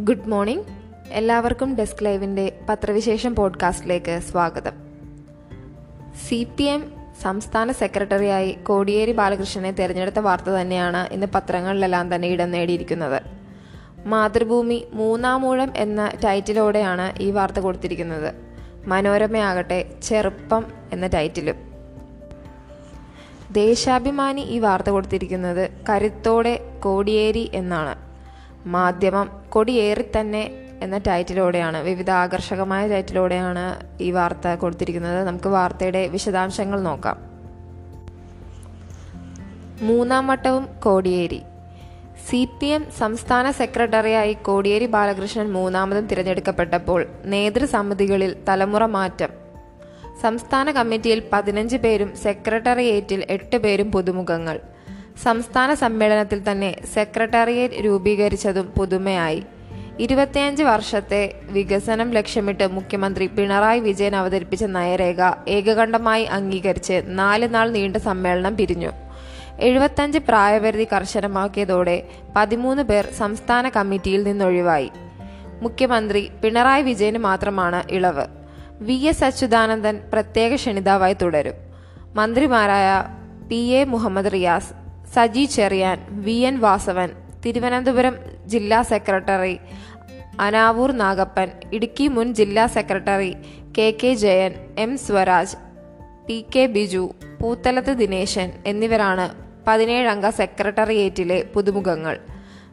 Good morning. എല്ലാവർക്കും desk ലൈവിന്റെ പത്രവിശേഷം പോഡ്കാസ്റ്റിലേക്ക് സ്വാഗതം. സി പി എം സംസ്ഥാന സെക്രട്ടറിയായി കോടിയേരി ബാലകൃഷ്ണനെ തിരഞ്ഞെടുത്ത വാർത്ത തന്നെയാണ് ഇന്ന് പത്രങ്ങളിലെല്ലാം തന്നെ ഇടം നേടിയിരിക്കുന്നത്. മാതൃഭൂമി മൂന്നാമൂഴം എന്ന ടൈറ്റിലോടെയാണ് ഈ വാർത്ത കൊടുത്തിരിക്കുന്നത്. മനോരമയാകട്ടെ ചെറുപ്പം എന്ന ടൈറ്റിലും. ദേശാഭിമാനി ഈ വാർത്ത കൊടുത്തിരിക്കുന്നത് കരുത്തോടെ കോടിയേരി എന്നാണ്. മാധ്യമം കൊടിയേറി തന്നെ എന്ന ടൈറ്റിലോടെയാണ് വിവിധ ആകർഷകമായ ടൈറ്റിലോടെയാണ് ഈ വാർത്ത കൊടുത്തിരിക്കുന്നത്. നമുക്ക് വാർത്തയുടെ വിശദാംശങ്ങൾ നോക്കാം. മൂന്നാം വട്ടവും കോടിയേരി. സി പി എം സംസ്ഥാന സെക്രട്ടറിയായി കോടിയേരി ബാലകൃഷ്ണൻ മൂന്നാമതും തിരഞ്ഞെടുക്കപ്പെട്ടപ്പോൾ നേതൃസമിതികളിൽ തലമുറ മാറ്റം. സംസ്ഥാന കമ്മിറ്റിയിൽ പതിനഞ്ച് പേരും സെക്രട്ടറിയേറ്റിൽ എട്ട് പേരും പുതുമുഖങ്ങൾ. സംസ്ഥാന സമ്മേളനത്തിൽ തന്നെ സെക്രട്ടേറിയറ്റ് രൂപീകരിച്ചതും പുതുമയായി. ഇരുപത്തിയഞ്ച് വർഷത്തെ വികസനം ലക്ഷ്യമിട്ട് മുഖ്യമന്ത്രി പിണറായി വിജയൻ അവതരിപ്പിച്ച നയരേഖ ഏകകണ്ഠമായി അംഗീകരിച്ച് നാല് നാൾ നീണ്ട സമ്മേളനം പിരിഞ്ഞു. എഴുപത്തഞ്ച് പ്രായപരിധി കർശനമാക്കിയതോടെ പതിമൂന്ന് പേർ സംസ്ഥാന കമ്മിറ്റിയിൽ നിന്നൊഴിവായി. മുഖ്യമന്ത്രി പിണറായി വിജയന് മാത്രമാണ് ഇളവ്. വി എസ് അച്യുതാനന്ദൻ പ്രത്യേക ക്ഷണിതാവായി തുടരും. മന്ത്രിമാരായ P A Muhammad Riyas Saji Cherian V. N. Vasavan Thiruvananthapuram ജില്ലാ സെക്രട്ടറി അനാവൂർ നാഗപ്പൻ ഇടുക്കി മുൻ ജില്ലാ secretary K. K. Jayan M. Swaraj P. K. Biju Poothalath Dineshan എന്നിവരാണ് പതിനേഴംഗ സെക്രട്ടറിയേറ്റിലെ പുതുമുഖങ്ങൾ.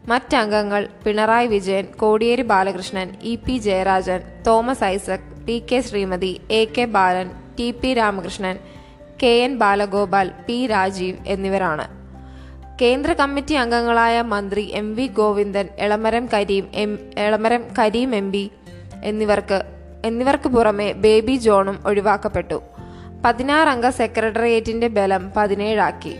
മറ്റംഗങ്ങൾ Pinarayi Vijayan Kodiyeri Balakrishnan E. P. Jayarajan Thomas Isaac T K. Sreemathi A. K. Balan T. P. Ramakrishnan K. N. Balagopal P. Rajeev എന്നിവരാണ്. കേന്ദ്ര committee അംഗങ്ങളായ മന്ത്രി M V Govindan Elamaram Kareem M Elamaram Kareem M P എന്നിവർക്ക് എന്നിവർക്ക് പുറമെ baby ജോണും ഒഴിവാക്കപ്പെട്ടു. പതിനാറംഗ സെക്രട്ടേറിയറ്റിന്റെ ബലം പതിനേഴാക്കി.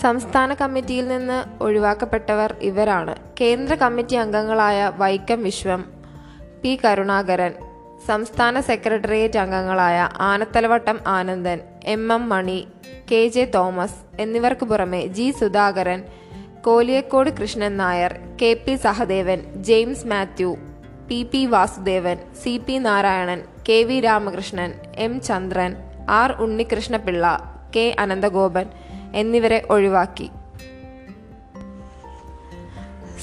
സംസ്ഥാന കമ്മിറ്റിയിൽ നിന്ന് ഒഴിവാക്കപ്പെട്ടവർ ഇവരാണ്. കേന്ദ്ര കമ്മിറ്റി അംഗങ്ങളായ വൈക്കം വിശ്വം പി കരുണാകരൻ സംസ്ഥാന സെക്രട്ടേറിയറ്റ് അംഗങ്ങളായ Anathalavattom Anandan M M Mani K J Thomas എന്നിവർക്ക് പുറമെ G Sudhakaran Koliyakode Krishnan Nair K P Sahadevan James Mathew P P Vasudevan C P Narayanan K V Ramakrishnan M Chandran R Unnikrishnapillai K Ananthagopan എന്നിവരെ ഒഴിവാക്കി.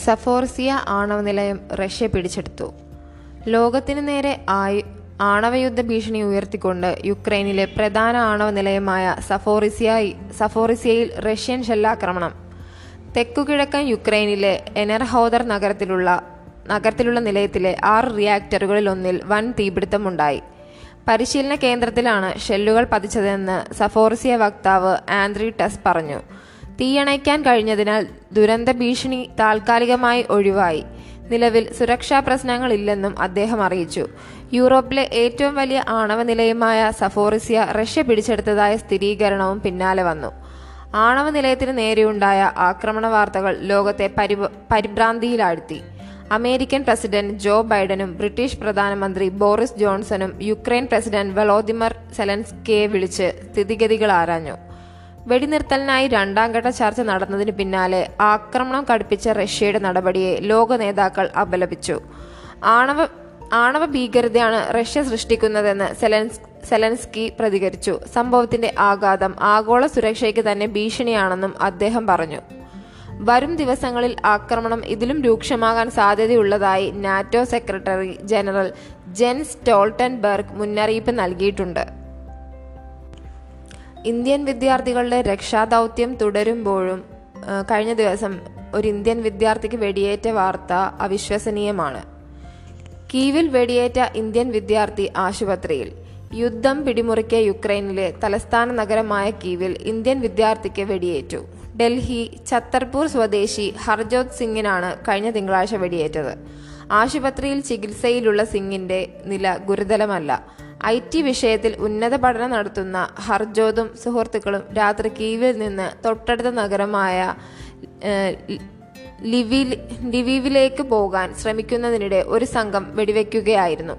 സഫോർസിയ ആണവ നിലയം Russia പിടിച്ചെടുത്തു. ലോകത്തിനു നേരെ ആയു ആണവയുദ്ധ ഭീഷണി ഉയർത്തിക്കൊണ്ട് യുക്രൈനിലെ പ്രധാന ആണവ നിലയമായ സഫോറിസിയായി സഫോറിസിയയിൽ റഷ്യൻ ഷെല്ലാക്രമണം. തെക്കുകിഴക്കൻ യുക്രൈനിലെ എനർഹോദർ നഗരത്തിലുള്ള നഗരത്തിലുള്ള നിലയത്തിലെ ആറ് റിയാക്ടറുകളിൽ ഒന്നിൽ വൻ തീപിടുത്തമുണ്ടായി. പരിശീലന കേന്ദ്രത്തിലാണ് ഷെല്ലുകൾ പതിച്ചതെന്ന് സഫോറിസിയ വക്താവ് ആൻഡ്രി ടെസ് പറഞ്ഞു. തീയണയ്ക്കാൻ കഴിഞ്ഞതിനാൽ ദുരന്ത ഭീഷണി താൽക്കാലികമായി ഒഴിവായി. നിലവിൽ സുരക്ഷാ പ്രശ്നങ്ങളില്ലെന്നും അദ്ദേഹം അറിയിച്ചു. യൂറോപ്പിലെ ഏറ്റവും വലിയ ആണവ നിലയമായ സഫോറിസിയ റഷ്യ പിടിച്ചെടുത്തതായ സ്ഥിരീകരണവും പിന്നാലെ വന്നു. ആണവ നിലയത്തിന് നേരെയുണ്ടായ ആക്രമണ വാർത്തകൾ ലോകത്തെ പരി പരിഭ്രാന്തിയിലാഴ്ത്തി. അമേരിക്കൻ പ്രസിഡന്റ് ജോ ബൈഡനും ബ്രിട്ടീഷ് പ്രധാനമന്ത്രി ബോറിസ് ജോൺസണും യുക്രൈൻ പ്രസിഡന്റ് വളോദിമർ സെലൻസ്കിയെ വിളിച്ച് സ്ഥിതിഗതികൾ ആരാഞ്ഞു. വെടിനിർത്തലിനായി രണ്ടാം ഘട്ട ചർച്ച നടന്നതിന് പിന്നാലെ ആക്രമണം കടുപ്പിച്ച റഷ്യയുടെ നടപടിയെ ലോക നേതാക്കൾ അപലപിച്ചു. ആണവ ആണവ ഭീകരതയാണ് റഷ്യ സൃഷ്ടിക്കുന്നതെന്ന് സെലൻസ് സെലൻസ്കി പ്രതികരിച്ചു. സംഭവത്തിന്റെ ആഘാതം ആഗോള സുരക്ഷയ്ക്ക് തന്നെ ഭീഷണിയാണെന്നും അദ്ദേഹം പറഞ്ഞു. വരും ദിവസങ്ങളിൽ ആക്രമണം ഇതിലും രൂക്ഷമാകാൻ സാധ്യതയുള്ളതായി NATO secretary general Jens Stoltenberg മുന്നറിയിപ്പ് നൽകിയിട്ടുണ്ട്. ഇന്ത്യൻ വിദ്യാർത്ഥികളുടെ രക്ഷാദൗത്യം തുടരുമ്പോഴും കഴിഞ്ഞ ദിവസം ഒരു ഇന്ത്യൻ വിദ്യാർത്ഥിക്ക് വെടിയേറ്റ വാർത്ത അവിശ്വസനീയമാണ്. കീവിൽ വെടിയേറ്റ ഇന്ത്യൻ വിദ്യാർത്ഥി ആശുപത്രിയിൽ യുദ്ധം പിടിമുറുക്കിയ യുക്രൈനിലെ തലസ്ഥാന നഗരമായ കീവിൽ ഇന്ത്യൻ വിദ്യാർത്ഥിക്ക് വെടിയേറ്റു. ഡൽഹി ഛത്തർപൂർ സ്വദേശി ഹർജോത് സിംഗിനാണ് കഴിഞ്ഞ തിങ്കളാഴ്ച വെടിയേറ്റത്. ആശുപത്രിയിൽ ചികിത്സയിലുള്ള സിംഗിന്റെ നില ഗുരുതരമല്ല. ഐ ടി വിഷയത്തിൽ ഉന്നത പഠനം നടത്തുന്ന ഹർജോതും സുഹൃത്തുക്കളും രാത്രി കീവിൽ നിന്ന് തൊട്ടടുത്ത നഗരമായ ലിവി ലിവീവിലേക്ക് പോകാൻ ശ്രമിക്കുന്നതിനിടെ ഒരു സംഘം വെടിവെക്കുകയായിരുന്നു.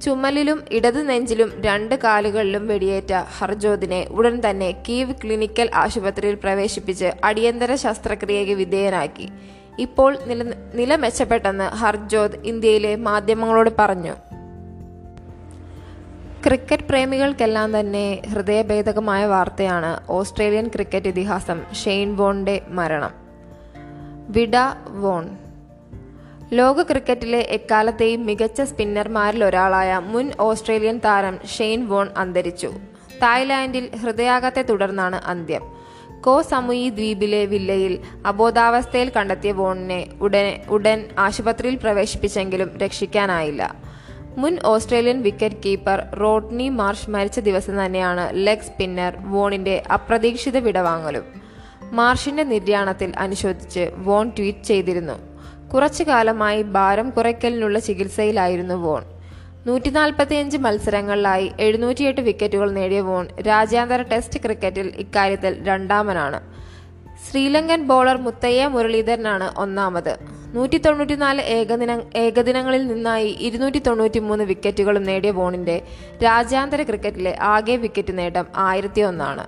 ചുമലിലും ഇടത് നെഞ്ചിലും രണ്ട് കാലുകളിലും വെടിയേറ്റ ഹർജോദിനെ ഉടൻ തന്നെ കീവ് ക്ലിനിക്കൽ ആശുപത്രിയിൽ പ്രവേശിപ്പിച്ച് അടിയന്തര ശസ്ത്രക്രിയയ്ക്ക് വിധേയനാക്കി. ഇപ്പോൾ നില നില മെച്ചപ്പെട്ടെന്ന് ഹർജോദ് ഇന്ത്യയിലെ മാധ്യമങ്ങളോട് പറഞ്ഞു. ക്രിക്കറ്റ് പ്രേമികൾക്കെല്ലാം തന്നെ ഹൃദയഭേദകമായ വാർത്തയാണ് ഓസ്ട്രേലിയൻ ക്രിക്കറ്റ് ഇതിഹാസം ഷെയ്ൻ വോണിന്റെ മരണം. വിഡ വോൺ. ലോക ക്രിക്കറ്റിലെ എക്കാലത്തെയും മികച്ച സ്പിന്നർമാരിൽ ഒരാളായ മുൻ ഓസ്ട്രേലിയൻ താരം ഷെയ്ൻ വോൺ അന്തരിച്ചു. തായ്ലാൻഡിൽ ഹൃദയാഘത്തെ തുടർന്നാണ് അന്ത്യം. കോ സമുയി ദ്വീപിലെ വില്ലയിൽ അബോധാവസ്ഥയിൽ കണ്ടെത്തിയ വോണിനെ ഉടൻ ഉടൻ ആശുപത്രിയിൽ പ്രവേശിപ്പിച്ചെങ്കിലും രക്ഷിക്കാനായില്ല. മുൻ Australian wicket keeper Rodney Marsh മരിച്ച ദിവസം തന്നെയാണ് ലെഗ് സ്പിന്നർ വോണിന്റെ അപ്രതീക്ഷിത വിടവാങ്ങലും. മാർഷിന്റെ നിര്യാണത്തിൽ അനുശോചിച്ച് വോൺ ട്വീറ്റ് ചെയ്തിരുന്നു. കുറച്ചു കാലമായി ഭാരം കുറയ്ക്കലിനുള്ള ചികിത്സയിലായിരുന്നു വോൺ. നൂറ്റി നാൽപ്പത്തിയഞ്ച് മത്സരങ്ങളിലായി എഴുന്നൂറ്റിയെട്ട് വിക്കറ്റുകൾ നേടിയ വോൺ രാജ്യാന്തര ടെസ്റ്റ് ക്രിക്കറ്റിൽ ഇക്കാര്യത്തിൽ രണ്ടാമനാണ്. ശ്രീലങ്കൻ ബോളർ മുത്തയ്യ മുരളീധരനാണ് ഒന്നാമത്. നൂറ്റി തൊണ്ണൂറ്റിനാല് ഏകദിന ഏകദിനങ്ങളിൽ നിന്നായി ഇരുന്നൂറ്റി തൊണ്ണൂറ്റി മൂന്ന് വിക്കറ്റുകളും നേടിയ ബോണിന്റെ രാജ്യാന്തര ക്രിക്കറ്റിലെ ആകെ വിക്കറ്റ് നേട്ടം ആയിരത്തി ഒന്നാണ്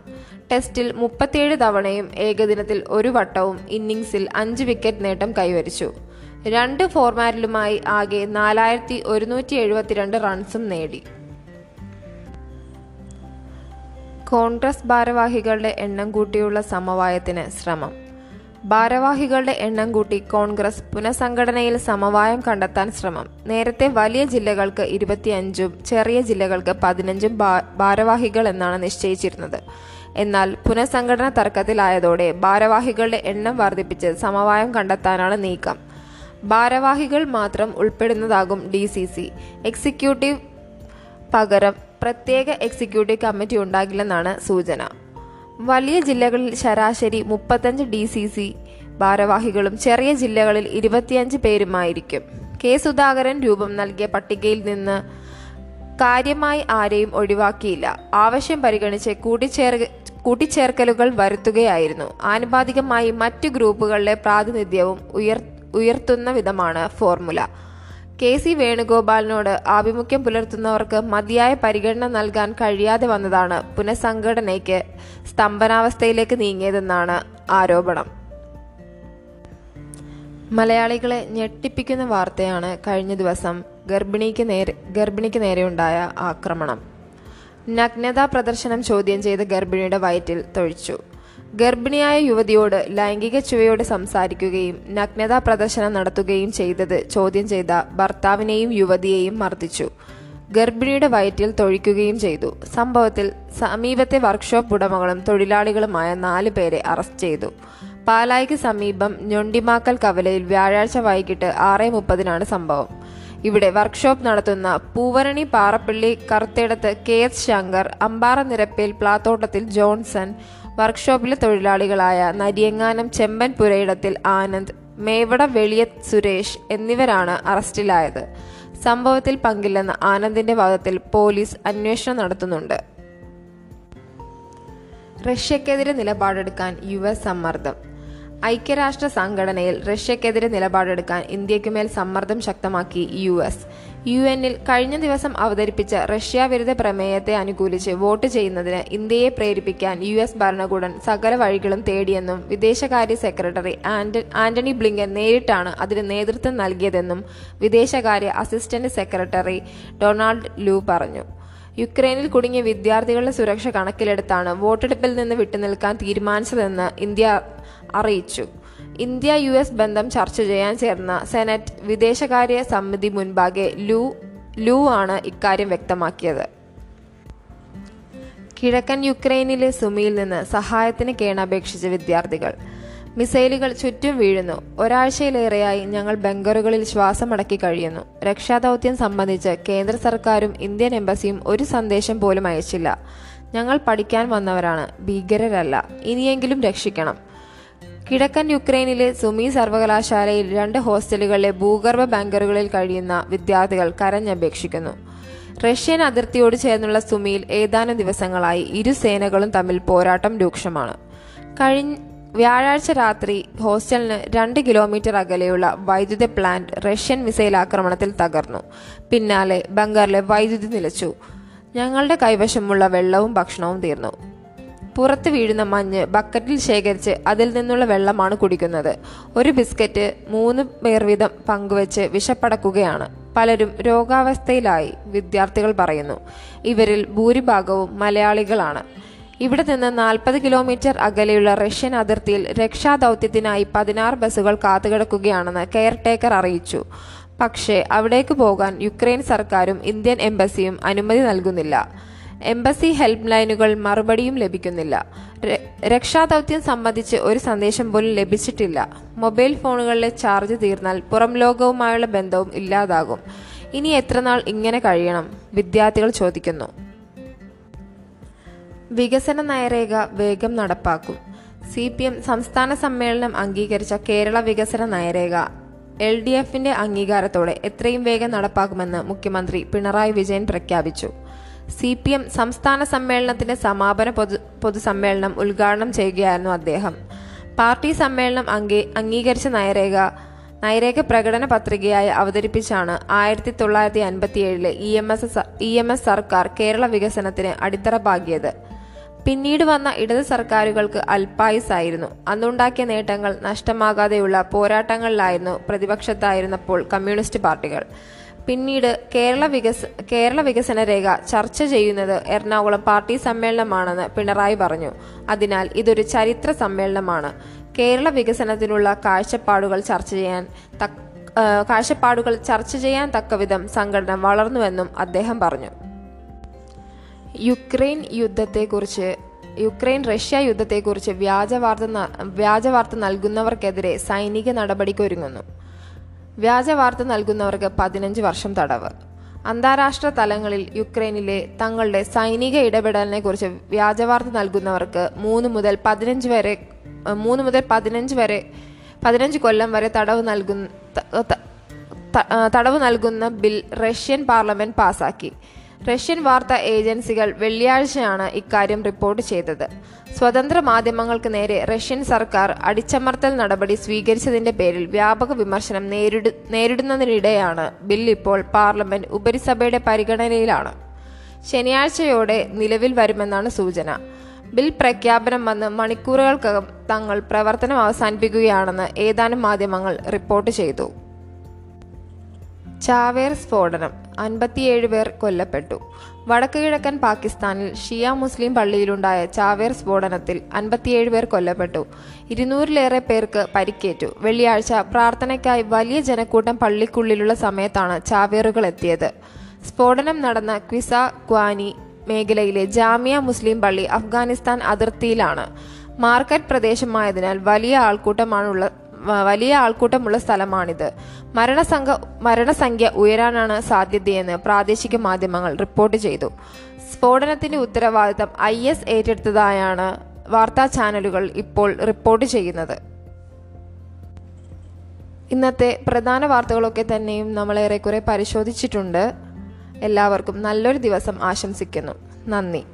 ടെസ്റ്റിൽ മുപ്പത്തിയേഴ് തവണയും ഏകദിനത്തിൽ ഒരു വട്ടവും ഇന്നിംഗ്സിൽ അഞ്ച് വിക്കറ്റ് നേട്ടം കൈവരിച്ചു. രണ്ട് ഫോർമാറ്റിലുമായി ആകെ നാലായിരത്തി ഒരുന്നൂറ്റി എഴുപത്തിരണ്ട് റൺസും നേടി. കോൺഗ്രസ് ഭാരവാഹികളുടെ എണ്ണം കൂട്ടിയുള്ള സമവായത്തിന് ശ്രമം. ഭാരവാഹികളുടെ എണ്ണം കൂട്ടി കോൺഗ്രസ് പുനഃസംഘടനയിൽ സമവായം കണ്ടെത്താൻ ശ്രമം. നേരത്തെ വലിയ ജില്ലകൾക്ക് ഇരുപത്തിയഞ്ചും ചെറിയ ജില്ലകൾക്ക് പതിനഞ്ചും ഭാരവാഹികൾ എന്നാണ് നിശ്ചയിച്ചിരുന്നത്. എന്നാൽ പുനഃസംഘടന തർക്കത്തിലായതോടെ ഭാരവാഹികളുടെ എണ്ണം വർദ്ധിപ്പിച്ച് സമവായം കണ്ടെത്താനാണ് നീക്കം. ഭാരവാഹികൾ മാത്രം ഉൾപ്പെടുന്നതാകും ഡി സി സി. എക്സിക്യൂട്ടീവ് പകരം പ്രത്യേക എക്സിക്യൂട്ടീവ് കമ്മിറ്റി ഉണ്ടാകില്ലെന്നാണ് സൂചന. വലിയ ജില്ലകളിൽ ശരാശരി മുപ്പത്തഞ്ച് ഡി സി സി ഭാരവാഹികളും ചെറിയ ജില്ലകളിൽ ഇരുപത്തിയഞ്ച് പേരുമായിരിക്കും. കെ സുധാകരൻ രൂപം നൽകിയ പട്ടികയിൽ നിന്ന് കാര്യമായി ആരെയും ഒഴിവാക്കിയില്ല. ആവശ്യം പരിഗണിച്ച് കൂട്ടിച്ചേർ കൂട്ടിച്ചേർക്കലുകൾ വരുത്തുകയായിരുന്നു. ആനുപാതികമായി മറ്റ് ഗ്രൂപ്പുകളിലെ പ്രാതിനിധ്യവും ഉയർ ഉയർത്തുന്ന വിധമാണ് ഫോർമുല. കെ സി വേണുഗോപാലിനോട് ആഭിമുഖ്യം പുലർത്തുന്നവർക്ക് മതിയായ പരിഗണന നൽകാൻ കഴിയാതെ വന്നതാണ് പുനഃസംഘടനയ്ക്ക് സ്തംഭനാവസ്ഥയിലേക്ക് നീങ്ങിയതെന്നാണ് ആരോപണം. മലയാളികളെ ഞെട്ടിപ്പിക്കുന്ന വാർത്തയാണ് കഴിഞ്ഞ ദിവസം ഗർഭിണിക്ക് നേരെ ഗർഭിണിക്ക് നേരെയുണ്ടായ ആക്രമണം. നഗ്നതാ പ്രദർശനം ചോദ്യം ചെയ്ത് ഗർഭിണിയുടെ വയറ്റിൽ തൊഴിച്ചു. ഗർഭിണിയായ യുവതിയോട് ലൈംഗിക ചുവയോടെ സംസാരിക്കുകയും നഗ്നതാ പ്രദർശനം നടത്തുകയും ചെയ്തത് ചോദ്യം ചെയ്ത ഭർത്താവിനെയും യുവതിയെയും മർദ്ദിച്ചു. ഗർഭിണിയുടെ വയറ്റിൽ തൊഴിക്കുകയും ചെയ്തു. സംഭവത്തിൽ സമീപത്തെ വർക്ക്ഷോപ്പ് ഉടമകളും തൊഴിലാളികളുമായ നാല് പേരെ അറസ്റ്റ് ചെയ്തു. പാലായിക്ക് സമീപം ഞൊണ്ടിമാക്കൽ കവലയിൽ വ്യാഴാഴ്ച വൈകിട്ട് ആറ് മുപ്പതിനാണ് സംഭവം. ഇവിടെ വർക്ക്ഷോപ്പ് നടത്തുന്ന Poovarani Parappally Karuthedathu K S Shankar Ambara Nirappel പ്ലാത്തോട്ടത്തിൽ Johnson വർക്ക്ഷോപ്പിലെ തൊഴിലാളികളായ നരിയങ്ങാനം ചെമ്പൻ പുരയിടത്തിൽ ആനന്ദ് മേവട വെളിയ സുരേഷ് എന്നിവരാണ് അറസ്റ്റിലായത്. സംഭവത്തിൽ പങ്കില്ലെന്ന ആനന്ദിന്റെ വാദത്തിൽ പോലീസ് അന്വേഷണം നടത്തുന്നുണ്ട്. റഷ്യക്കെതിരെ നിലപാടെടുക്കാൻ യു എസ് സമ്മർദ്ദം. ഐക്യരാഷ്ട്ര സംഘടനയിൽ റഷ്യക്കെതിരെ നിലപാടെടുക്കാൻ ഇന്ത്യക്കുമേൽ സമ്മർദ്ദം ശക്തമാക്കി യു എസ്. യു എന്നിൽ കഴിഞ്ഞ ദിവസം അവതരിപ്പിച്ച റഷ്യ വിരുദ്ധ പ്രമേയത്തെ അനുകൂലിച്ച് വോട്ട് ചെയ്യുന്നതിന് ഇന്ത്യയെ പ്രേരിപ്പിക്കാൻ യു എസ് ഭരണകൂടം സകല വഴികളും തേടിയെന്നും വിദേശകാര്യ സെക്രട്ടറി ആന്റണി ബ്ലിങ്കൻ നേരിട്ടാണ് അതിന് നേതൃത്വം നൽകിയതെന്നും വിദേശകാര്യ അസിസ്റ്റന്റ് സെക്രട്ടറി ഡൊണാൾഡ് ലൂ പറഞ്ഞു. യുക്രൈനിൽ കുടുങ്ങിയ വിദ്യാർത്ഥികളുടെ സുരക്ഷ കണക്കിലെടുത്താണ് വോട്ടെടുപ്പിൽ നിന്ന് വിട്ടുനിൽക്കാൻ തീരുമാനിച്ചതെന്ന് ഇന്ത്യ അറിയിച്ചു. ഇന്ത്യ യു എസ് ബന്ധം ചർച്ച ചെയ്യാൻ ചേർന്ന സെനറ്റ് വിദേശകാര്യ സമിതി മുൻപാകെ ലു ലു ആണ് ഇക്കാര്യം വ്യക്തമാക്കിയത്. കിഴക്കൻ യുക്രൈനിലെ സുമിയിൽ നിന്ന് സഹായത്തിന് കേണപേക്ഷിച്ച വിദ്യാർത്ഥികൾ. മിസൈലുകൾ ചുറ്റും വീഴുന്നു. ഒരാഴ്ചയിലേറെയായി ഞങ്ങൾ ബംഗറുകളിൽ ശ്വാസമടക്കി കഴിയുന്നു. രക്ഷാദൗത്യം സംബന്ധിച്ച് കേന്ദ്ര സർക്കാരും ഇന്ത്യൻ എംബസിയും ഒരു സന്ദേശം പോലും അയച്ചില്ല. ഞങ്ങൾ പഠിക്കാൻ വന്നവരാണ്. ഭീകരരല്ല. ഇനിയെങ്കിലും രക്ഷിക്കണം. കിഴക്കൻ യുക്രൈനിലെ സുമി സർവകലാശാലയിൽ രണ്ട് ഹോസ്റ്റലുകളിലെ ഭൂഗർഭ ബാങ്കറുകളിൽ കഴിയുന്ന വിദ്യാർത്ഥികൾ കരഞ്ഞപേക്ഷിക്കുന്നു. റഷ്യൻ അതിർത്തിയോട് ചേർന്നുള്ള സുമിയിൽ ഏതാനും ദിവസങ്ങളായി ഇരു സേനകളും തമ്മിൽ പോരാട്ടം രൂക്ഷമാണ്. കഴിഞ്ഞ വ്യാഴാഴ്ച രാത്രി ഹോസ്റ്റലിന് രണ്ട് കിലോമീറ്റർ അകലെയുള്ള വൈദ്യുത പ്ലാന്റ് റഷ്യൻ മിസൈൽ ആക്രമണത്തിൽ തകർന്നു. പിന്നാലെ ബംഗാറിലെ വൈദ്യുതി നിലച്ചു. ഞങ്ങളുടെ കൈവശമുള്ള വെള്ളവും ഭക്ഷണവും തീർന്നു. പുറത്ത് വീഴുന്ന മഞ്ഞ് ബക്കറ്റിൽ ശേഖരിച്ച് അതിൽ നിന്നുള്ള വെള്ളമാണ് കുടിക്കുന്നത്. ഒരു ബിസ്ക്കറ്റ് മൂന്ന് പേർ വീതം പങ്കുവച്ച് വിശപ്പടക്കുകയാണ്. പലരും രോഗാവസ്ഥയിലായി വിദ്യാർത്ഥികൾ പറയുന്നു. ഇവരിൽ ഭൂരിഭാഗവും മലയാളികളാണ്. ഇവിടെ നിന്ന് നാൽപ്പത് കിലോമീറ്റർ അകലെയുള്ള റഷ്യൻ അതിർത്തിയിൽ രക്ഷാദൗത്യത്തിനായി പതിനാറ് ബസ്സുകൾ കാത്തുകിടക്കുകയാണെന്ന് കെയർടേക്കർ അറിയിച്ചു. പക്ഷേ അവിടേക്ക് പോകാൻ യുക്രൈൻ സർക്കാരും ഇന്ത്യൻ എംബസിയും അനുമതി നൽകുന്നില്ല. എംബസി ഹെൽപ്പ് ലൈനുകൾ മറുപടിയും ലഭിക്കുന്നില്ല. രക്ഷാദൗത്യം സംബന്ധിച്ച് ഒരു സന്ദേശം പോലും ലഭിച്ചിട്ടില്ല. മൊബൈൽ ഫോണുകളിലെ ചാർജ് തീർന്നാൽ പുറം ലോകവുമായുള്ള ബന്ധവും ഇല്ലാതാകും. ഇനി എത്രനാൾ ഇങ്ങനെ കഴിയണം? വിദ്യാർത്ഥികൾ ചോദിക്കുന്നു. വികസന നയരേഖ വേഗം നടപ്പാക്കും. സി പി എം സംസ്ഥാന സമ്മേളനം അംഗീകരിച്ച കേരള വികസന നയരേഖ. എൽ ഡി എഫിന്റെ അംഗീകാരത്തോടെ എത്രയും വേഗം നടപ്പാക്കുമെന്ന് മുഖ്യമന്ത്രി പിണറായി വിജയൻ പ്രഖ്യാപിച്ചു. സി പി എം സംസ്ഥാന സമ്മേളനത്തിന്റെ സമാപന പൊതു പൊതുസമ്മേളനം ഉദ്ഘാടനം ചെയ്യുകയായിരുന്നു അദ്ദേഹം. പാർട്ടി സമ്മേളനം അംഗീ അംഗീകരിച്ച നയരേഖ നയരേഖ പ്രകടന പത്രികയായി അവതരിപ്പിച്ചാണ് ആയിരത്തി തൊള്ളായിരത്തി അൻപത്തി ഏഴിലെ E M S E M S സർക്കാർ കേരള വികസനത്തിന് അടിത്തറ പാകിയത് പിന്നീട് വന്ന ഇടത് സർക്കാരുകൾക്ക് അൽപായുസായിരുന്നു അന്നുണ്ടാക്കിയ നേട്ടങ്ങൾ നഷ്ടമാകാതെയുള്ള പോരാട്ടങ്ങളിലായിരുന്നു പ്രതിപക്ഷത്തായിരുന്നപ്പോൾ കമ്മ്യൂണിസ്റ്റ് പാർട്ടികൾ. പിന്നീട് കേരള വികസ കേരള വികസന രേഖ ചർച്ച ചെയ്യുന്നത് എറണാകുളം പാർട്ടി സമ്മേളനമാണെന്ന് പിണറായി പറഞ്ഞു. അതിനാൽ ഇതൊരു ചരിത്ര സമ്മേളനമാണ്. കേരള വികസനത്തിനുള്ള കാഴ്ചപ്പാടുകൾ ചർച്ച ചെയ്യാൻ കാഴ്ചപ്പാടുകൾ ചർച്ച ചെയ്യാൻ തക്കവിധം സംഘടന വളർന്നുവെന്നും അദ്ദേഹം പറഞ്ഞു. യുക്രൈൻ യുദ്ധത്തെക്കുറിച്ച് യുക്രൈൻ റഷ്യ യുദ്ധത്തെക്കുറിച്ച് വ്യാജവാർത്ത വ്യാജവാർത്ത നൽകുന്നവർക്കെതിരെ സൈനിക നടപടിക്കൊരുങ്ങുന്നു. വ്യാജ വാർത്ത നൽകുന്നവർക്ക് പതിനഞ്ച് വർഷം തടവ്. അന്താരാഷ്ട്ര തലങ്ങളിൽ യുക്രൈനിലെ തങ്ങളുടെ സൈനിക ഇടപെടലിനെക്കുറിച്ച് കുറിച്ച് വ്യാജ വാർത്ത നൽകുന്നവർക്ക് മൂന്ന് മുതൽ പതിനഞ്ച് വരെ മൂന്ന് മുതൽ പതിനഞ്ച് വരെ പതിനഞ്ച് കൊല്ലം വരെ തടവ് നൽകുന്ന തടവ് നൽകുന്ന ബിൽ റഷ്യൻ പാർലമെന്റ് പാസാക്കി. റഷ്യൻ വാർത്താ ഏജൻസികൾ വെള്ളിയാഴ്ചയാണ് ഇക്കാര്യം റിപ്പോർട്ട് ചെയ്തത്. സ്വതന്ത്ര മാധ്യമങ്ങൾക്ക് നേരെ റഷ്യൻ സർക്കാർ അടിച്ചമർത്തൽ നടപടി സ്വീകരിച്ചതിന്റെ പേരിൽ വ്യാപക വിമർശനം നേരിട നേരിടുന്നതിനിടെയാണ് ബിൽ ഇപ്പോൾ പാർലമെന്റ് ഉപരിസഭയുടെ പരിഗണനയിലാണ്. ശനിയാഴ്ചയോടെ നിലവിൽ വരുമെന്നാണ് സൂചന. ബിൽ പ്രഖ്യാപനം വന്ന് മണിക്കൂറുകൾക്കകം തങ്ങൾ പ്രവർത്തനം അവസാനിപ്പിക്കുകയാണെന്ന് ഏതാനും മാധ്യമങ്ങൾ റിപ്പോർട്ട് ചെയ്തു. ചാവേർ സ്ഫോടനം. അൻപത്തിയേഴ് പേർ കൊല്ലപ്പെട്ടു. വടക്കു കിഴക്കൻ പാകിസ്ഥാനിൽ ഷിയ മുസ്ലിം പള്ളിയിലുണ്ടായ ചാവേർ സ്ഫോടനത്തിൽ അൻപത്തിയേഴ് പേർ കൊല്ലപ്പെട്ടു. ഇരുന്നൂറിലേറെ പേർക്ക് പരിക്കേറ്റു. വെള്ളിയാഴ്ച പ്രാർത്ഥനയ്ക്കായി വലിയ ജനക്കൂട്ടം പള്ളിക്കുള്ളിലുള്ള സമയത്താണ് ചാവേറുകൾ എത്തിയത്. സ്ഫോടനം നടന്ന ക്വിസ ക്വാനി മേഖലയിലെ ജാമിയ മുസ്ലിം പള്ളി അഫ്ഗാനിസ്ഥാൻ അതിർത്തിയിലാണ്. മാർക്കറ്റ് പ്രദേശമായതിനാൽ വലിയ ആൾക്കൂട്ടമാണുള്ള വലിയ ആൾക്കൂട്ടമുള്ള സ്ഥലമാണിത്. മരണസംഖ്യ മരണസംഖ്യ ഉയരാനാണ് സാധ്യതയെന്ന് പ്രാദേശിക മാധ്യമങ്ങൾ റിപ്പോർട്ട് ചെയ്തു. സ്ഫോടനത്തിന്റെ ഉത്തരവാദിത്തം ഐ എസ് ഏറ്റെടുത്തതായാണ് വാർത്താ ചാനലുകൾ ഇപ്പോൾ റിപ്പോർട്ട് ചെയ്യുന്നത്. ഇന്നത്തെ പ്രധാന വാർത്തകളൊക്കെ തന്നെയും നമ്മൾ ഏറെക്കുറെ പരിശോധിച്ചിട്ടുണ്ട്. എല്ലാവർക്കും നല്ലൊരു ദിവസം ആശംസിക്കുന്നു. നന്ദി.